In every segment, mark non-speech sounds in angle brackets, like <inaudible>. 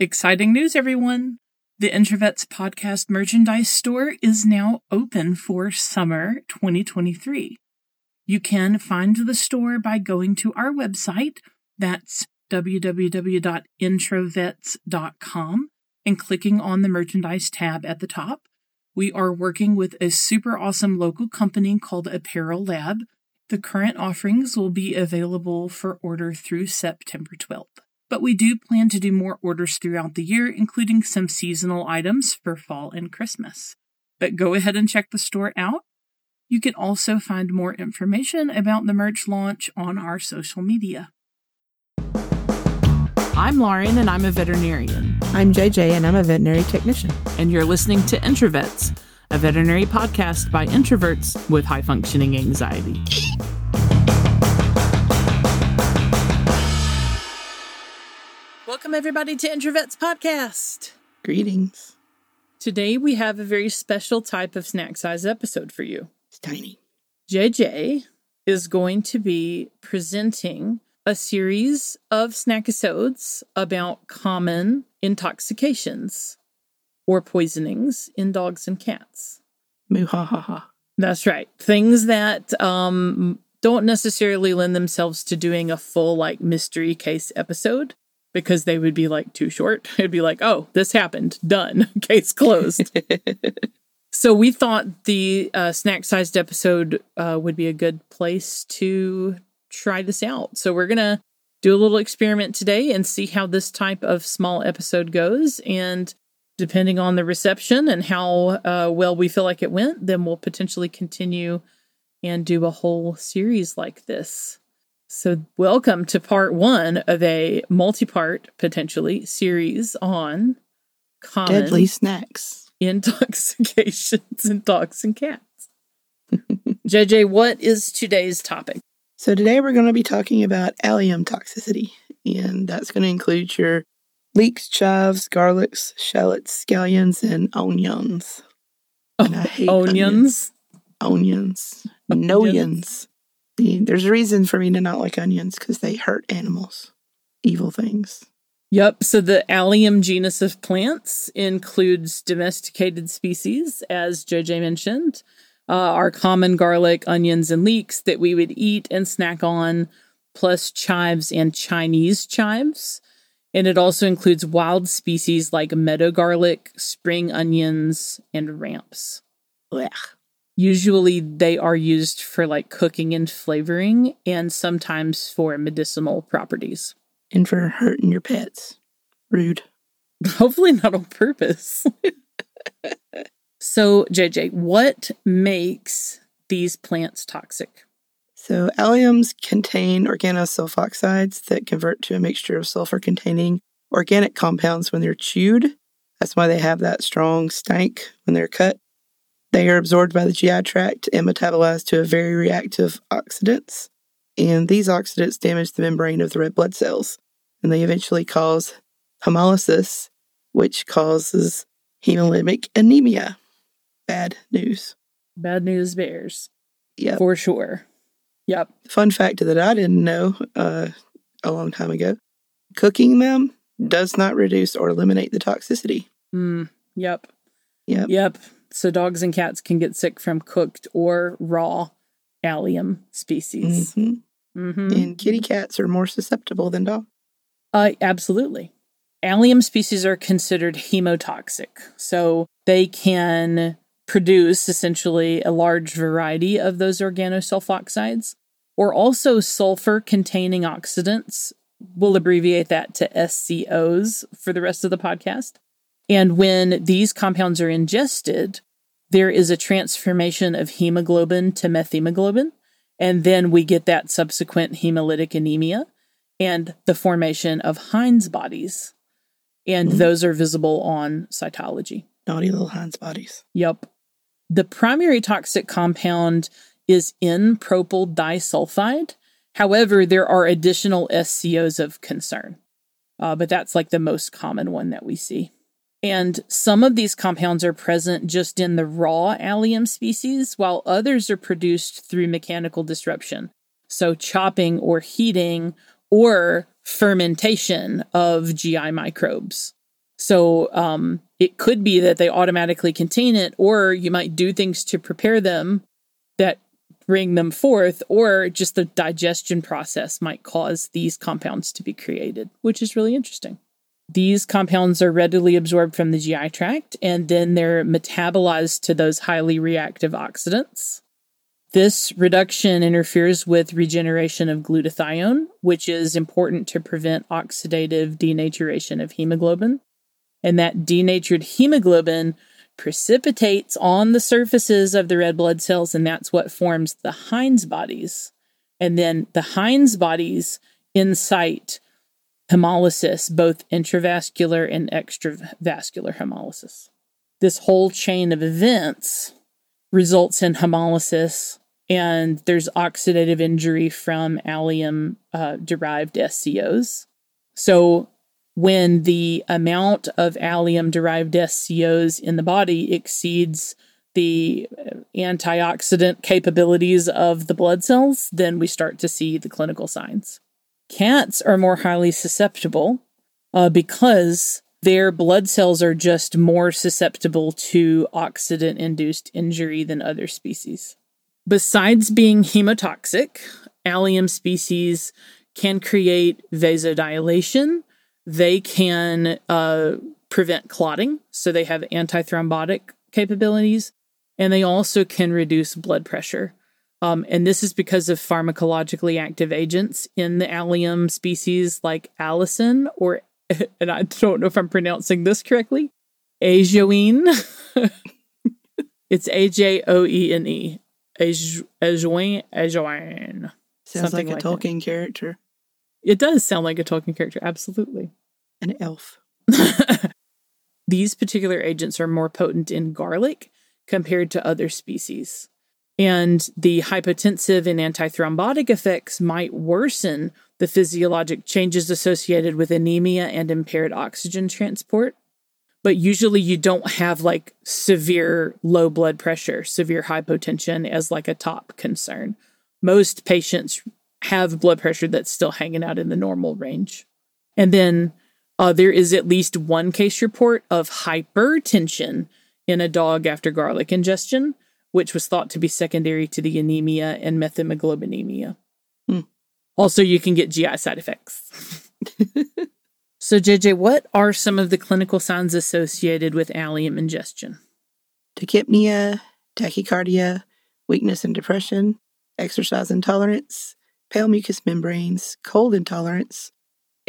Exciting news, everyone! The Introvets podcast merchandise store is now open for summer 2023. You can find the store by going to our website. That's www.introvets.com and clicking on the merchandise tab at the top. We are working with a super awesome local company called Apparel Lab. The current offerings will be available for order through September 12th. But we do plan to do more orders throughout the year, including some seasonal items for fall and Christmas. But go ahead and check the store out. You can also find more information about the merch launch on our social media. I'm Lauren, and I'm a veterinarian. I'm JJ, and I'm a veterinary technician. And you're listening to Introvets, a veterinary podcast by introverts with high functioning anxiety. Welcome, everybody, to Introvets Podcast. Greetings. Today, we have a very special type of snack size episode for you. It's tiny. JJ is going to be presenting a series of snack episodes about common intoxications or poisonings in dogs and cats. Moo ha ha ha. That's right. Things that um, don't necessarily lend themselves to doing a full like mystery case episode because they would be like too short. <laughs> It'd be like, oh, this happened, done, <laughs> case closed. <laughs> so we thought the uh, snack sized episode uh, would be a good place to try this out. So we're going to do a little experiment today and see how this type of small episode goes. And depending on the reception and how uh, well we feel like it went, then we'll potentially continue and do a whole series like this. So, welcome to part one of a multi part, potentially, series on common Deadly snacks. intoxications and dogs and cats. <laughs> JJ, what is today's topic? So, today we're going to be talking about allium toxicity, and that's going to include your leeks, chives, garlics, shallots, scallions, and onions. And I oh, hate Onions. Onions. Noyons. See, There's a reason for me to not like onions because they hurt animals. Evil things. Yep. So the allium genus of plants includes domesticated species, as JJ mentioned, uh, our common garlic, onions, and leeks that we would eat and snack on, plus chives and Chinese chives. And it also includes wild species like meadow garlic, spring onions, and ramps. Blech. Usually they are used for like cooking and flavoring and sometimes for medicinal properties. And for hurting your pets. Rude. <laughs> Hopefully not on purpose. <laughs> so, JJ, what makes these plants toxic? So, alliums contain organosulfoxides that convert to a mixture of sulfur containing organic compounds when they're chewed. That's why they have that strong stank when they're cut. They are absorbed by the GI tract and metabolized to a very reactive oxidants. And these oxidants damage the membrane of the red blood cells. And they eventually cause hemolysis, which causes hemolytic anemia. Bad news. Bad news bears, Yep. for sure. Yep. Fun fact that I didn't know uh, a long time ago cooking them does not reduce or eliminate the toxicity. Mm, yep. Yep. Yep. So dogs and cats can get sick from cooked or raw allium species. hmm Mm-hmm. And kitty cats are more susceptible than dogs. Uh, absolutely. Allium species are considered hemotoxic. So they can produce essentially a large variety of those organosulfoxides or also sulfur containing oxidants. We'll abbreviate that to SCOs for the rest of the podcast. And when these compounds are ingested, there is a transformation of hemoglobin to methemoglobin. And then we get that subsequent hemolytic anemia and the formation of Heinz bodies. And Mhm. those are visible on cytology. Naughty little Heinz bodies. Yep. The primary toxic compound is N propyl disulfide. However, there are additional SCOs of concern, uh, but that's like the most common one that we see. And some of these compounds are present just in the raw allium species, while others are produced through mechanical disruption. So, chopping or heating or fermentation of GI microbes. So um, it could be that they automatically contain it, or you might do things to prepare them that bring them forth, or just the digestion process might cause these compounds to be created, which is really interesting. These compounds are readily absorbed from the GI tract and then they're metabolized to those highly reactive oxidants. This reduction interferes with regeneration of glutathione, which is important to prevent oxidative denaturation of hemoglobin. And that denatured hemoglobin precipitates on the surfaces of the red blood cells, and that's what forms the Heinz bodies. And then the Heinz bodies incite hemolysis, both intravascular and extravascular hemolysis. This whole chain of events results in hemolysis, and there's oxidative injury from allium uh, derived SCOs. So, when the amount of allium derived SCOs in the body exceeds the uh, antioxidant capabilities of the blood cells, then we start to see the clinical signs. Cats are more highly susceptible uh, because their blood cells are just more susceptible to oxidant induced injury than other species. Besides being hemotoxic, allium species can create vasodilation. They can uh, prevent clotting, so they have antithrombotic capabilities, and they also can reduce blood pressure. Um, and this is because of pharmacologically active agents in the allium species like allicin, or, <laughs> and I don't know if I'm pronouncing this correctly, ajoene. <laughs> it's A J O E N E. Ajoene. Ajoene. Sounds like a like Tolkien that. character. It does sound like a Tolkien character, absolutely. An elf. <laughs> These particular agents are more potent in garlic compared to other species. And the hypotensive and antithrombotic effects might worsen the physiologic changes associated with anemia and impaired oxygen transport. But usually you don't have like severe low blood pressure, severe hypotension as like a top concern. Most patients have blood pressure that's still hanging out in the normal range. And then uh, there is at least one case report of hypertension in a dog after garlic ingestion which was thought to be secondary to the anemia and methemoglobinemia. Hmm. Also, you can get GI side effects. <laughs> so, JJ, what are some of the clinical signs associated with allium ingestion? Tachypnea, tachycardia, weakness and depression, exercise intolerance, pale mucous membranes, cold intolerance,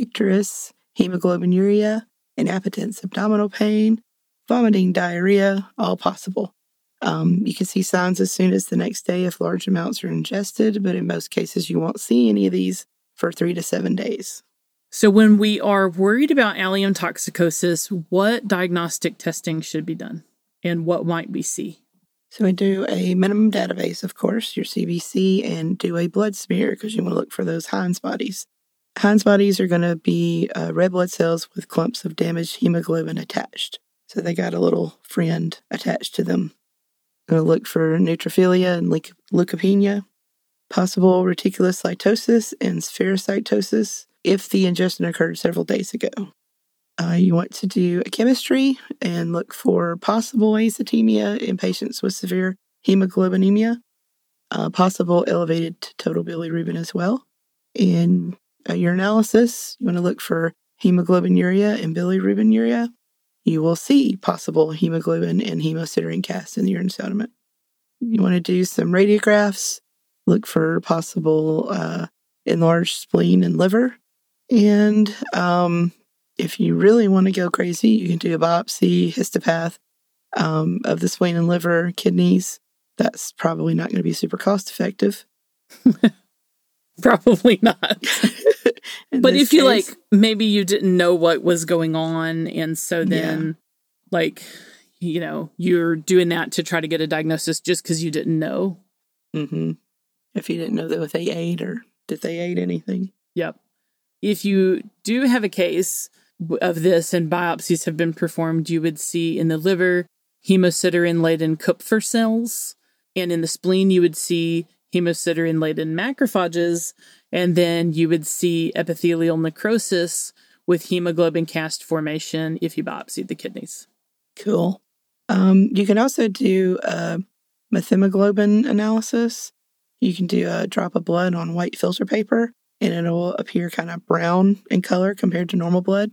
icterus, hemoglobinuria, inappetence, abdominal pain, vomiting, diarrhea, all possible. Um, you can see signs as soon as the next day if large amounts are ingested, but in most cases, you won't see any of these for three to seven days. So, when we are worried about allium toxicosis, what diagnostic testing should be done and what might we see? So, we do a minimum database, of course, your CBC, and do a blood smear because you want to look for those Heinz bodies. Heinz bodies are going to be uh, red blood cells with clumps of damaged hemoglobin attached. So, they got a little friend attached to them Going to look for neutrophilia and leukopenia, possible reticulocytosis and spherocytosis if the ingestion occurred several days ago. Uh, you want to do a chemistry and look for possible azotemia in patients with severe hemoglobinemia, uh, possible elevated total bilirubin as well. In uh, urinalysis, you want to look for hemoglobinuria and bilirubinuria you will see possible hemoglobin and hemosiderin casts in the urine sediment. You want to do some radiographs, look for possible uh, enlarged spleen and liver. And um, if you really want to go crazy, you can do a biopsy, histopath um, of the spleen and liver, kidneys. That's probably not going to be super cost effective. <laughs> probably not. <laughs> but if you like maybe you didn't know what was going on and so then yeah. like you know you're doing that to try to get a diagnosis just because you didn't know mm-hmm. if you didn't know that they ate or did they ate anything yep if you do have a case of this and biopsies have been performed you would see in the liver hemosiderin laden Kupffer cells and in the spleen you would see hemosiderin laden macrophages and then you would see epithelial necrosis, with hemoglobin cast formation if you biopsied the kidneys. Cool. Um, you can also do a methemoglobin analysis. You can do a drop of blood on white filter paper, and it'll appear kind of brown in color compared to normal blood.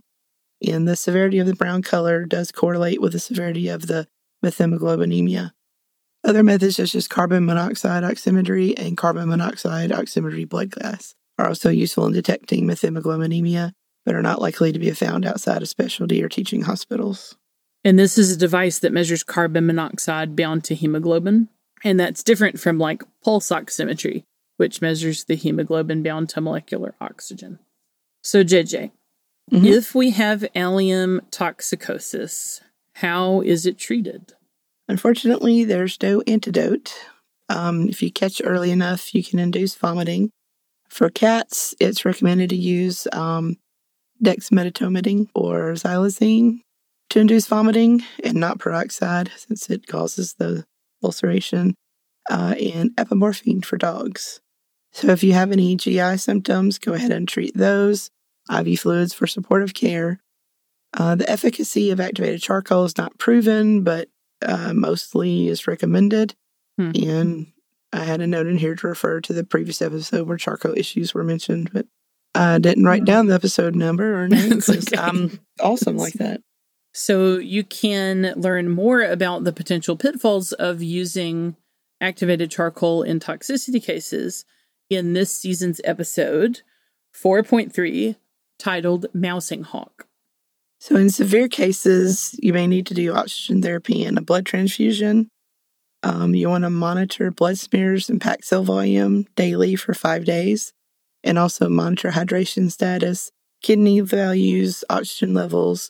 And the severity of the brown color does correlate with the severity of the methemoglobinemia. Other methods such as carbon monoxide oximetry and carbon monoxide oximetry blood gas are also useful in detecting methemoglobinemia, but are not likely to be found outside of specialty or teaching hospitals. And this is a device that measures carbon monoxide bound to hemoglobin. And that's different from like pulse oximetry, which measures the hemoglobin bound to molecular oxygen. So, JJ, Mhm. if we have allium toxicosis, how is it treated? Unfortunately, there's no antidote. Um, if you catch early enough, you can induce vomiting. For cats, it's recommended to use um, dexmedetomidine or xylazine to induce vomiting and not peroxide since it causes the ulceration, uh, and apomorphine for dogs. So if you have any GI symptoms, go ahead and treat those. IV fluids for supportive care. Uh, the efficacy of activated charcoal is not proven, but uh, mostly is recommended. Hmm. And I had a note in here to refer to the previous episode where charcoal issues were mentioned, but I didn't write down the episode number or <laughs> name because okay. I'm awesome like that. So, you can learn more about the potential pitfalls of using activated charcoal in toxicity cases in this season's episode 4.3 titled Mousing Hawk. So, in severe cases, you may need to do oxygen therapy and a blood transfusion. Um, you want to monitor blood smears and packed cell volume daily for five days, and also monitor hydration status, kidney values, oxygen levels.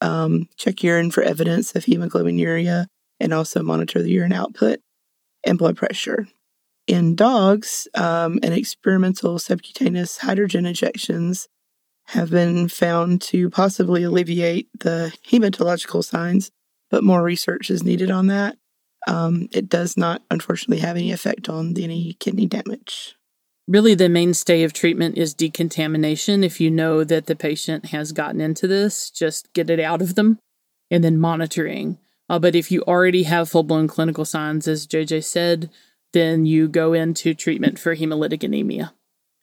Um, check urine for evidence of hemoglobinuria, and also monitor the urine output and blood pressure. In dogs, um, an experimental subcutaneous hydrogen injections have been found to possibly alleviate the hematological signs, but more research is needed on that. Um, it does not, unfortunately, have any effect on any kidney damage. Really, the mainstay of treatment is decontamination. If you know that the patient has gotten into this, just get it out of them and then monitoring. Uh, but if you already have full blown clinical signs, as JJ said, then you go into treatment for hemolytic anemia.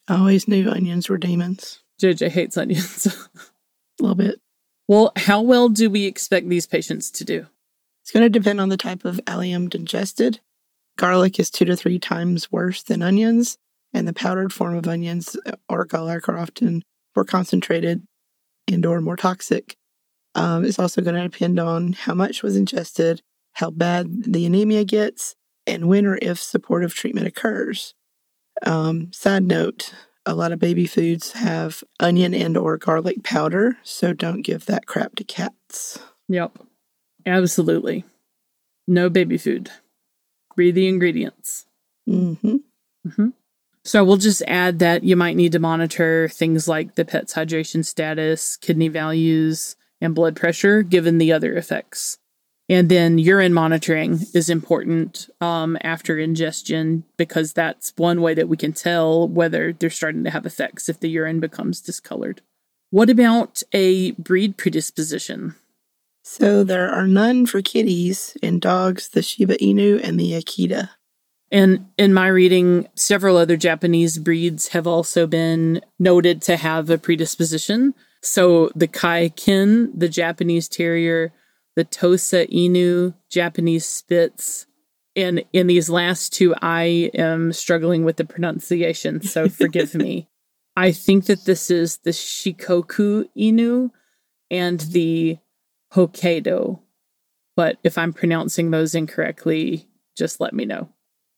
I always knew onions were demons. JJ hates onions. <laughs> A little bit. well, how well do we expect these patients to do? It's going to depend on the type of allium digested. Garlic is two to three times worse than onions, and the powdered form of onions or garlic are often more concentrated and or more toxic. Um, it's also going to depend on how much was ingested, how bad the anemia gets, and when or if supportive treatment occurs. Um, side note, a lot of baby foods have onion and or garlic powder, so don't give that crap to cats. Yep. Absolutely. No baby food. Read the ingredients. hmm So we'll just add that you might need to monitor things like the pet's hydration status, kidney values, and blood pressure, given the other effects. And then urine monitoring is important um, after ingestion because that's one way that we can tell whether they're starting to have effects if the urine becomes discolored. What about a breed predisposition? So there are none for kitties and dogs, the Shiba Inu and the Akita. And in my reading, several other Japanese breeds have also been noted to have a predisposition. So the Kai Ken, the Japanese Terrier, the Tosa Inu, Japanese Spitz, and in these last two, I am struggling with the pronunciation, so <laughs> forgive me. I think that this is the Shikoku Inu and the Hokkaido. But if I'm pronouncing those incorrectly, just let me know.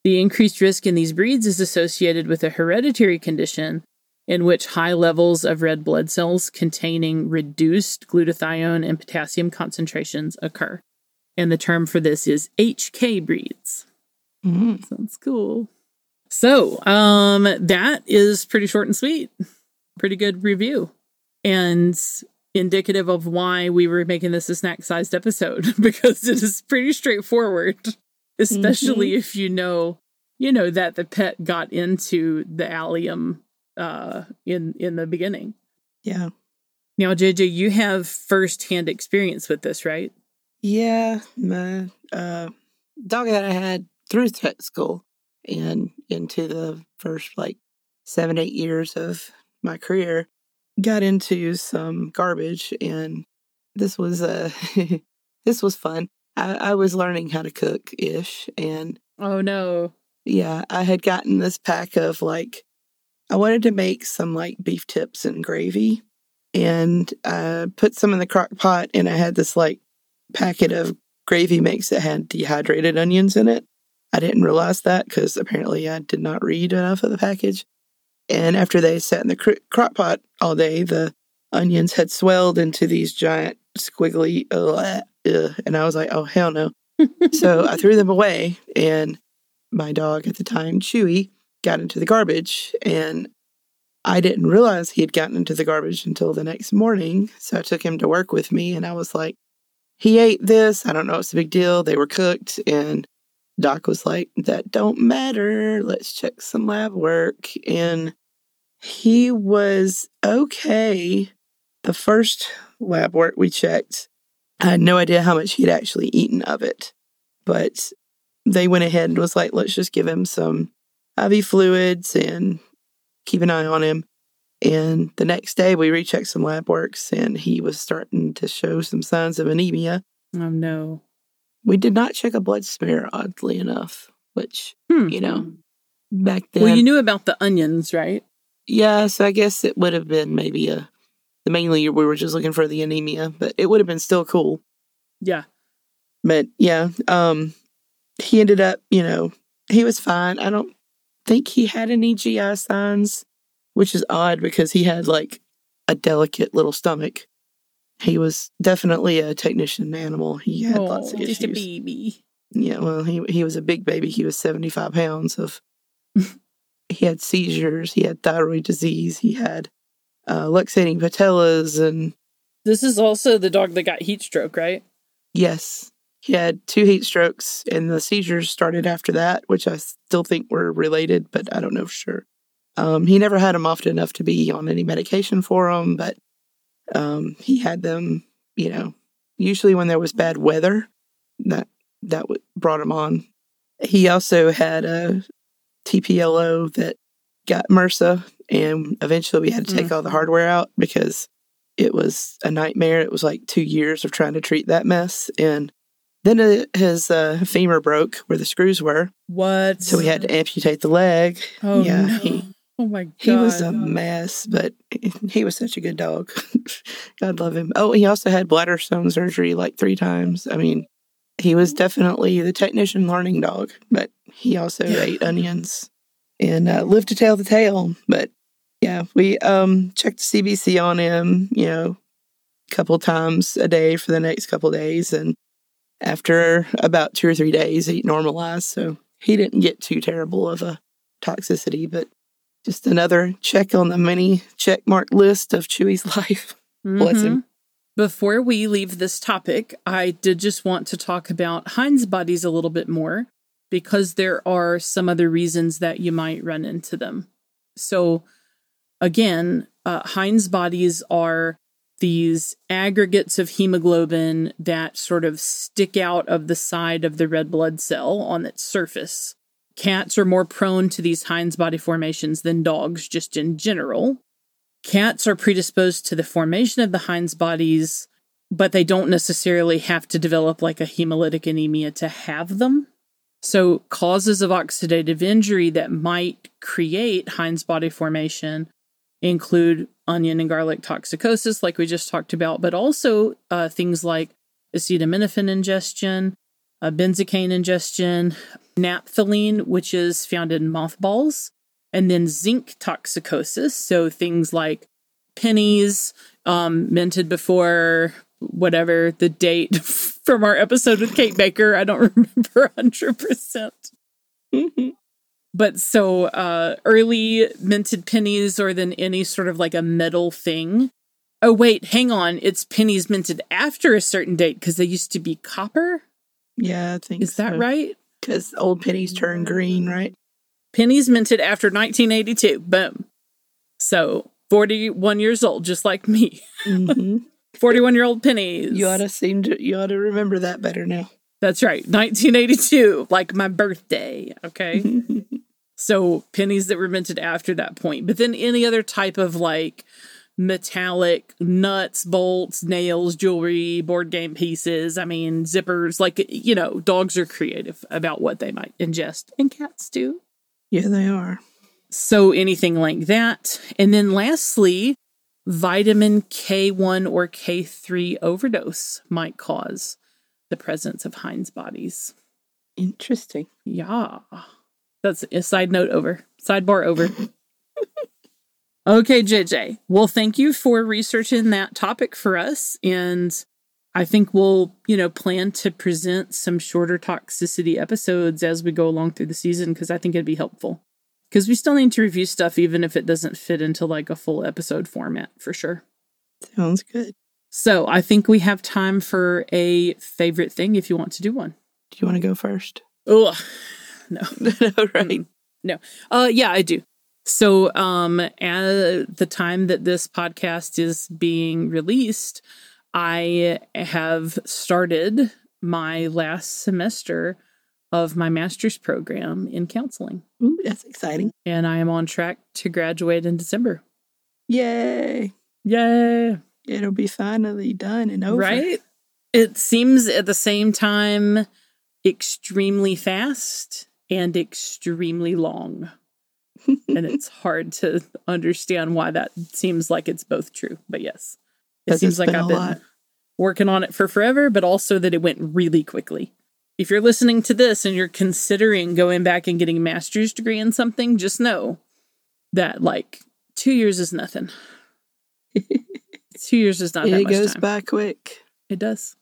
The increased risk in these breeds is associated with a hereditary condition in which high levels of red blood cells containing reduced glutathione and potassium concentrations occur. And the term for this is HK breeds. Mhm. Sounds cool. So, um, that is pretty short and sweet. Pretty good review. And indicative of why we were making this a snack sized episode <laughs> because it is pretty straightforward, especially if you know, you know, that the pet got into the allium uh in in the beginning. Yeah. Now, JJ, you have firsthand experience with this, right? Yeah, my uh, dog that I had through tech school and into the first like seven, eight years of my career got into some garbage and this was uh <laughs> this was fun. I, I was learning how to cook ish and Oh no. yeah, I had gotten this pack of like I wanted to make some like beef tips and gravy and I put some in the crock pot and I had this like packet of gravy mix that had dehydrated onions in it. I didn't realize that because apparently I did not read enough of the package. And after they sat in the cr- crock pot all day, the onions had swelled into these giant squiggly, ugh, ugh, and I was like, oh, hell no. <laughs> so I threw them away, and my dog at the time, Chewy, got into the garbage. And I didn't realize he had gotten into the garbage until the next morning. So I took him to work with me, and I was like, he ate this. I don't know. It's a big deal. They were cooked. And Doc was like, that don't matter. Let's check some lab work. And he was okay. The first lab work we checked, I had no idea how much he'd actually eaten of it. But they went ahead and was like, let's just give him some IV fluids and keep an eye on him. And the next day we rechecked some lab works and he was starting to show some signs of anemia. Oh no. We did not check a blood smear, oddly enough, which, Hmm. you know, back then. Well, you knew about the onions, right? Yeah, so I guess it would have been maybe a. The mainly, we were just looking for the anemia, but it would have been still cool. Yeah. But yeah, um, he ended up, you know, he was fine. I don't think he had any GI signs, which is odd because he had like a delicate little stomach. He was definitely a technician animal. He had lots of Oh, just a baby. Yeah, well, he he was a big baby. He was seventy five pounds of. <laughs> he had seizures. He had thyroid disease. He had uh, luxating patellas, and This is also the dog that got heat stroke, right? yes, he had two heat strokes, and the seizures started after that, which I still think were related, but I don't know for sure. Um, he never had them often enough to be on any medication for them, but um, he had them, you know, usually when there was bad weather. That that w- brought him on. He also had a TPLO that got MRSA, and eventually we had to take all the hardware out because it was a nightmare. It was like two years of trying to treat that mess, and then his uh, femur broke where the screws were, What? so we had to amputate the leg. Oh yeah, no. he oh my god. he was a mess, but he was such a good dog. <laughs> God love him. Oh, he also had bladder stone surgery like three times. I mean, he was definitely the technician learning dog, but he also ate onions and uh, lived to tell the tale. But yeah, we um checked the CBC on him, you know, a couple times a day for the next couple days, and after about two or three days, he normalized. So he didn't get too terrible of a toxicity, but just another check on the mini check mark list of Chewy's <laughs> life. Bless him. Mhm. Before we leave this topic, I did just want to talk about Heinz bodies a little bit more because there are some other reasons that you might run into them. So, again, uh, Heinz bodies are these aggregates of hemoglobin that sort of stick out of the side of the red blood cell on its surface. Cats are more prone to these Heinz body formations than dogs, just in general. Cats are predisposed to the formation of the Heinz bodies, but they don't necessarily have to develop like a hemolytic anemia to have them. So, causes of oxidative injury that might create Heinz body formation include onion and garlic toxicosis, like we just talked about, but also uh, things like acetaminophen ingestion, uh, benzocaine ingestion, naphthalene, which is found in mothballs, and then zinc toxicosis. So things like pennies, um, minted before whatever the date <laughs> from our episode with Kate Baker. I don't <laughs> remember 100%. <laughs> But so uh, early minted pennies or then any sort of like a metal thing. Oh, wait, hang on. It's pennies minted after a certain date because they used to be copper. yeah, I think Is that right? Because old pennies turn green, right? Pennies minted after 1982. Boom. So 41 years old, just like me. <laughs> hmm 41 year old pennies. You ought to seem to you ought to remember that better now. That's right. 1982, like my birthday. Okay. <laughs> so pennies that were minted after that point. But then any other type of like metallic nuts, bolts, nails, jewelry, board game pieces, I mean, zippers, like, you know, dogs are creative about what they might ingest, and cats do. yeah, they are. So anything like that. And then lastly, vitamin K1 or K3 overdose might cause the presence of Heinz bodies. Interesting. Yeah. That's a side note over. Sidebar over. <laughs> okay, JJ. Well, thank you for researching that topic for us. And I think we'll, you know, plan to present some shorter toxicity episodes as we go along through the season because I think it'd be helpful. Because we still need to review stuff even if it doesn't fit into like a full episode format for sure. Sounds good. So I think we have time for a favorite thing if you want to do one. Do you want to go first? Oh, No. <laughs> no, right. Uh yeah, I do. So um at the time that this podcast is being released, I have started my last semester of my master's program in counseling Ooh, that's exciting. and I am on track to graduate in December. Yay. Yay. It'll be finally done and over. Right? It seems at the same time extremely fast and extremely long. <laughs> and it's hard to understand why that seems like it's both true. But yes, it seems like been I've been lot. working on it for forever, but also that it went really quickly. If you're listening to this and you're considering going back and getting a master's degree in something, just know that like two years is nothing. <laughs> two years is not that it goes time. by quick. It does.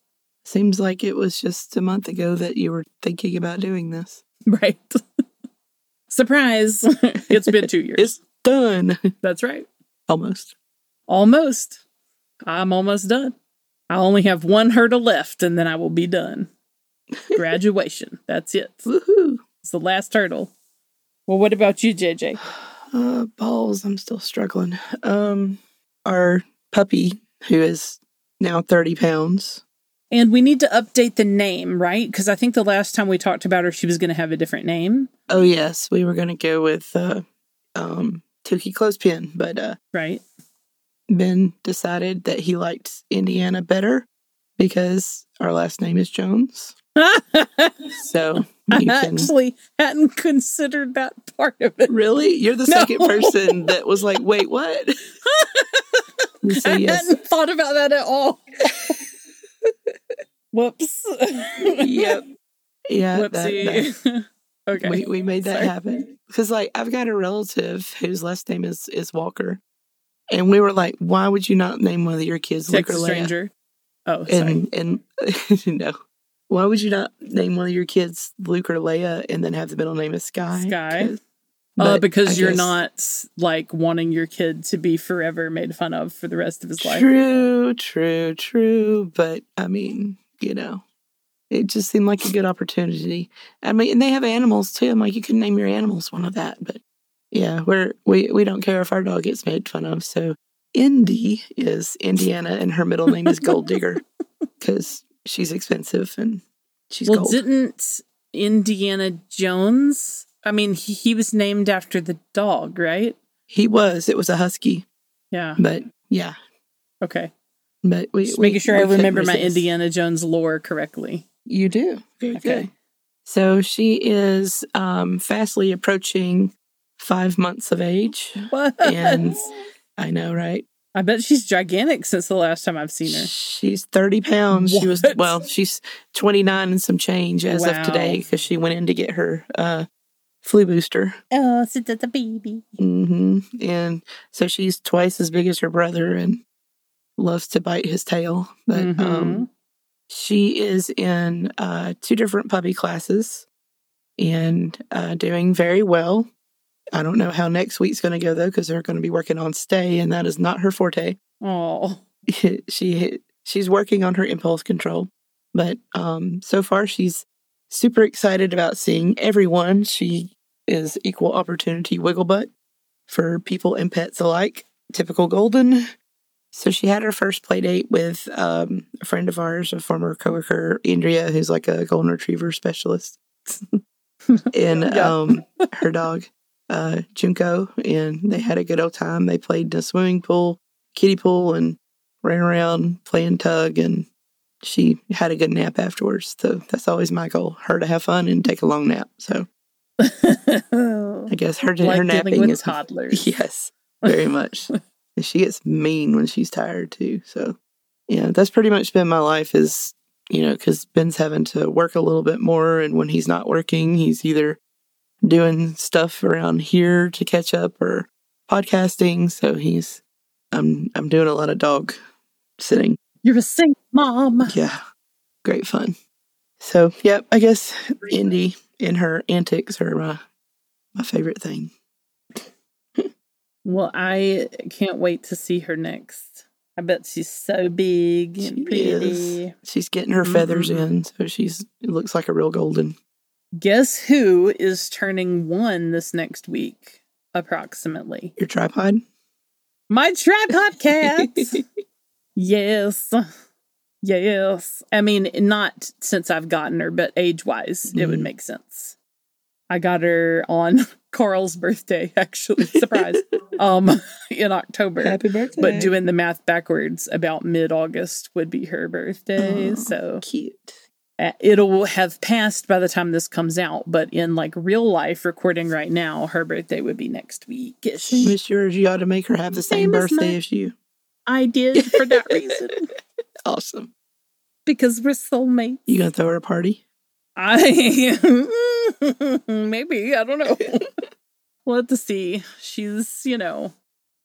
Seems like it was just a month ago that you were thinking about doing this. <laughs> Right. <laughs> Surprise. <laughs> it's been two years. It's done. That's right. Almost. Almost. I'm almost done. I only have one hurdle left and then I will be done. Graduation. That's it. Woohoo. It's the last hurdle. Well, what about you, JJ? <sighs> Uh, balls. I'm still struggling. Um, our puppy, who is now 30 pounds. And we need to update the name, right? Because I think the last time we talked about her, she was going to have a different name, Oh, yes. We were going to go with uh, um, Tukey Clothespin, but uh, right? Ben decided that he liked Indiana better because our last name is Jones. <laughs> So I can. actually hadn't considered that part of it. Really? You're the No. second person that was like, wait, what? <laughs> I yes. hadn't thought about that at all. <laughs> Whoops. Yep. Yeah. that- that- okay. we, we made that Sorry. happen because like i've got a relative whose last name is is walker and we were like why would you not name one of your kids Luke or Leia? Stranger. Oh, sorry. and and no why would you not name one of your kids luke or leia and then have the middle name as sky Sky. Uh, because I you're guess- not like wanting your kid to be forever made fun of for the rest of his life. true true true. But i mean you know it just seemed like a good opportunity. I mean and they have animals too. I'm like you can name your animals one of that. But yeah we're we, we don't care if our dog gets made fun of. So indy is indiana and her middle name is gold digger. <laughs> Because she's expensive and she's well, gold didn't Indiana Jones? I mean, he, he was named after the dog, right? he was it was a husky Yeah. but yeah Okay. but we Just we- making sure we I remember my. Indiana Jones lore correctly. You do. Very Okay. good. So she is um, fastly approaching five months of age. What? And <laughs> I know, right? I bet she's gigantic since the last time I've seen her. She's 30 pounds. She was, well, she's 29 and some change as Wow. of today because she went in to get her uh, flu booster. Oh, so that's a baby. hmm And so she's twice as big as her brother and loves to bite his tail. But Mhm. um, she is in uh, two different puppy classes and uh, doing very well. I don't know how next week's going to go though, because they're going to be working on stay, and that is not her forte. Oh, <laughs> she she's working on her impulse control, but um, so far she's super excited about seeing everyone. She is equal opportunity wiggle butt for people and pets alike. typical golden. So she had her first play date with um, a friend of ours, a former coworker, Andrea, who's like a golden retriever specialist, <laughs> <laughs> and Yeah. um, her dog, uh, Junko. And they had a good old time. They played in a swimming pool, kiddie pool, and ran around playing tug. And she had a good nap afterwards. So that's always my goal: her to have fun and take a long nap. So I guess her <laughs> her like dealing napping with is <laughs> toddlers. Yes, very much. <laughs> and she gets mean when she's tired too. So, yeah, that's pretty much been my life. Is you know because Ben's having to work a little bit more, and when he's not working, he's either doing stuff around here to catch up or podcasting. So he's I'm I'm doing a lot of dog sitting. You're a single mom. Yeah, great fun. So, yep, I guess Indy and her antics are my my favorite thing. Well, I can't wait to see her next. I bet she's so big She and pretty. is. She's getting her feathers Mhm. in, so she's it looks like a real golden. Guess who is turning one this next week, approximately? Your tripod. My tripod <laughs> cat. yes. Yes. I mean, not since I've gotten her, but age wise, it would Mhm. make sense. I got her on <laughs> Carl's birthday, actually. Surprise. <laughs> um, in October. Happy birthday! But doing the math backwards, about mid August would be her birthday. Oh, so cute. Uh, it'll have passed by the time this comes out. But in like real life, recording right now, her birthday would be next week. Miss yours, you ought to make her have the same Same birthday mine. as you. I did for that reason <laughs> Awesome. because we're soulmates. You gonna throw her a party? I <laughs> maybe I don't know. <laughs> we'll have to see. She's you know,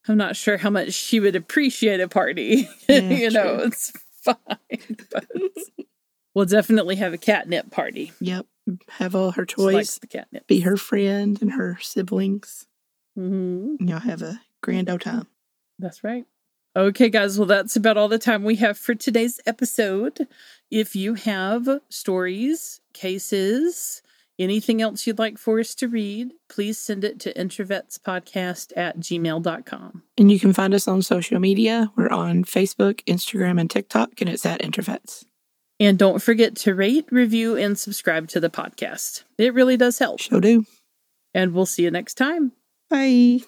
I'm not sure how much she would appreciate a party. Yeah, you know, it's fine, but we'll definitely have a catnip party. Yep. Have all her toys. the catnip. Be her friend and her siblings. hmm y'all have a grand old time. That's right. Okay, guys. Well, that's about all the time we have for today's episode. If you have stories, cases, anything else you'd like for us to read, please send it to introvetspodcast at gmail.com. And you can find us on social media. We're on Facebook, Instagram, and TikTok, and it's at Introvets. And don't forget to rate, review, and subscribe to the podcast. It really does help. Show do. And we'll see you next time. Bye.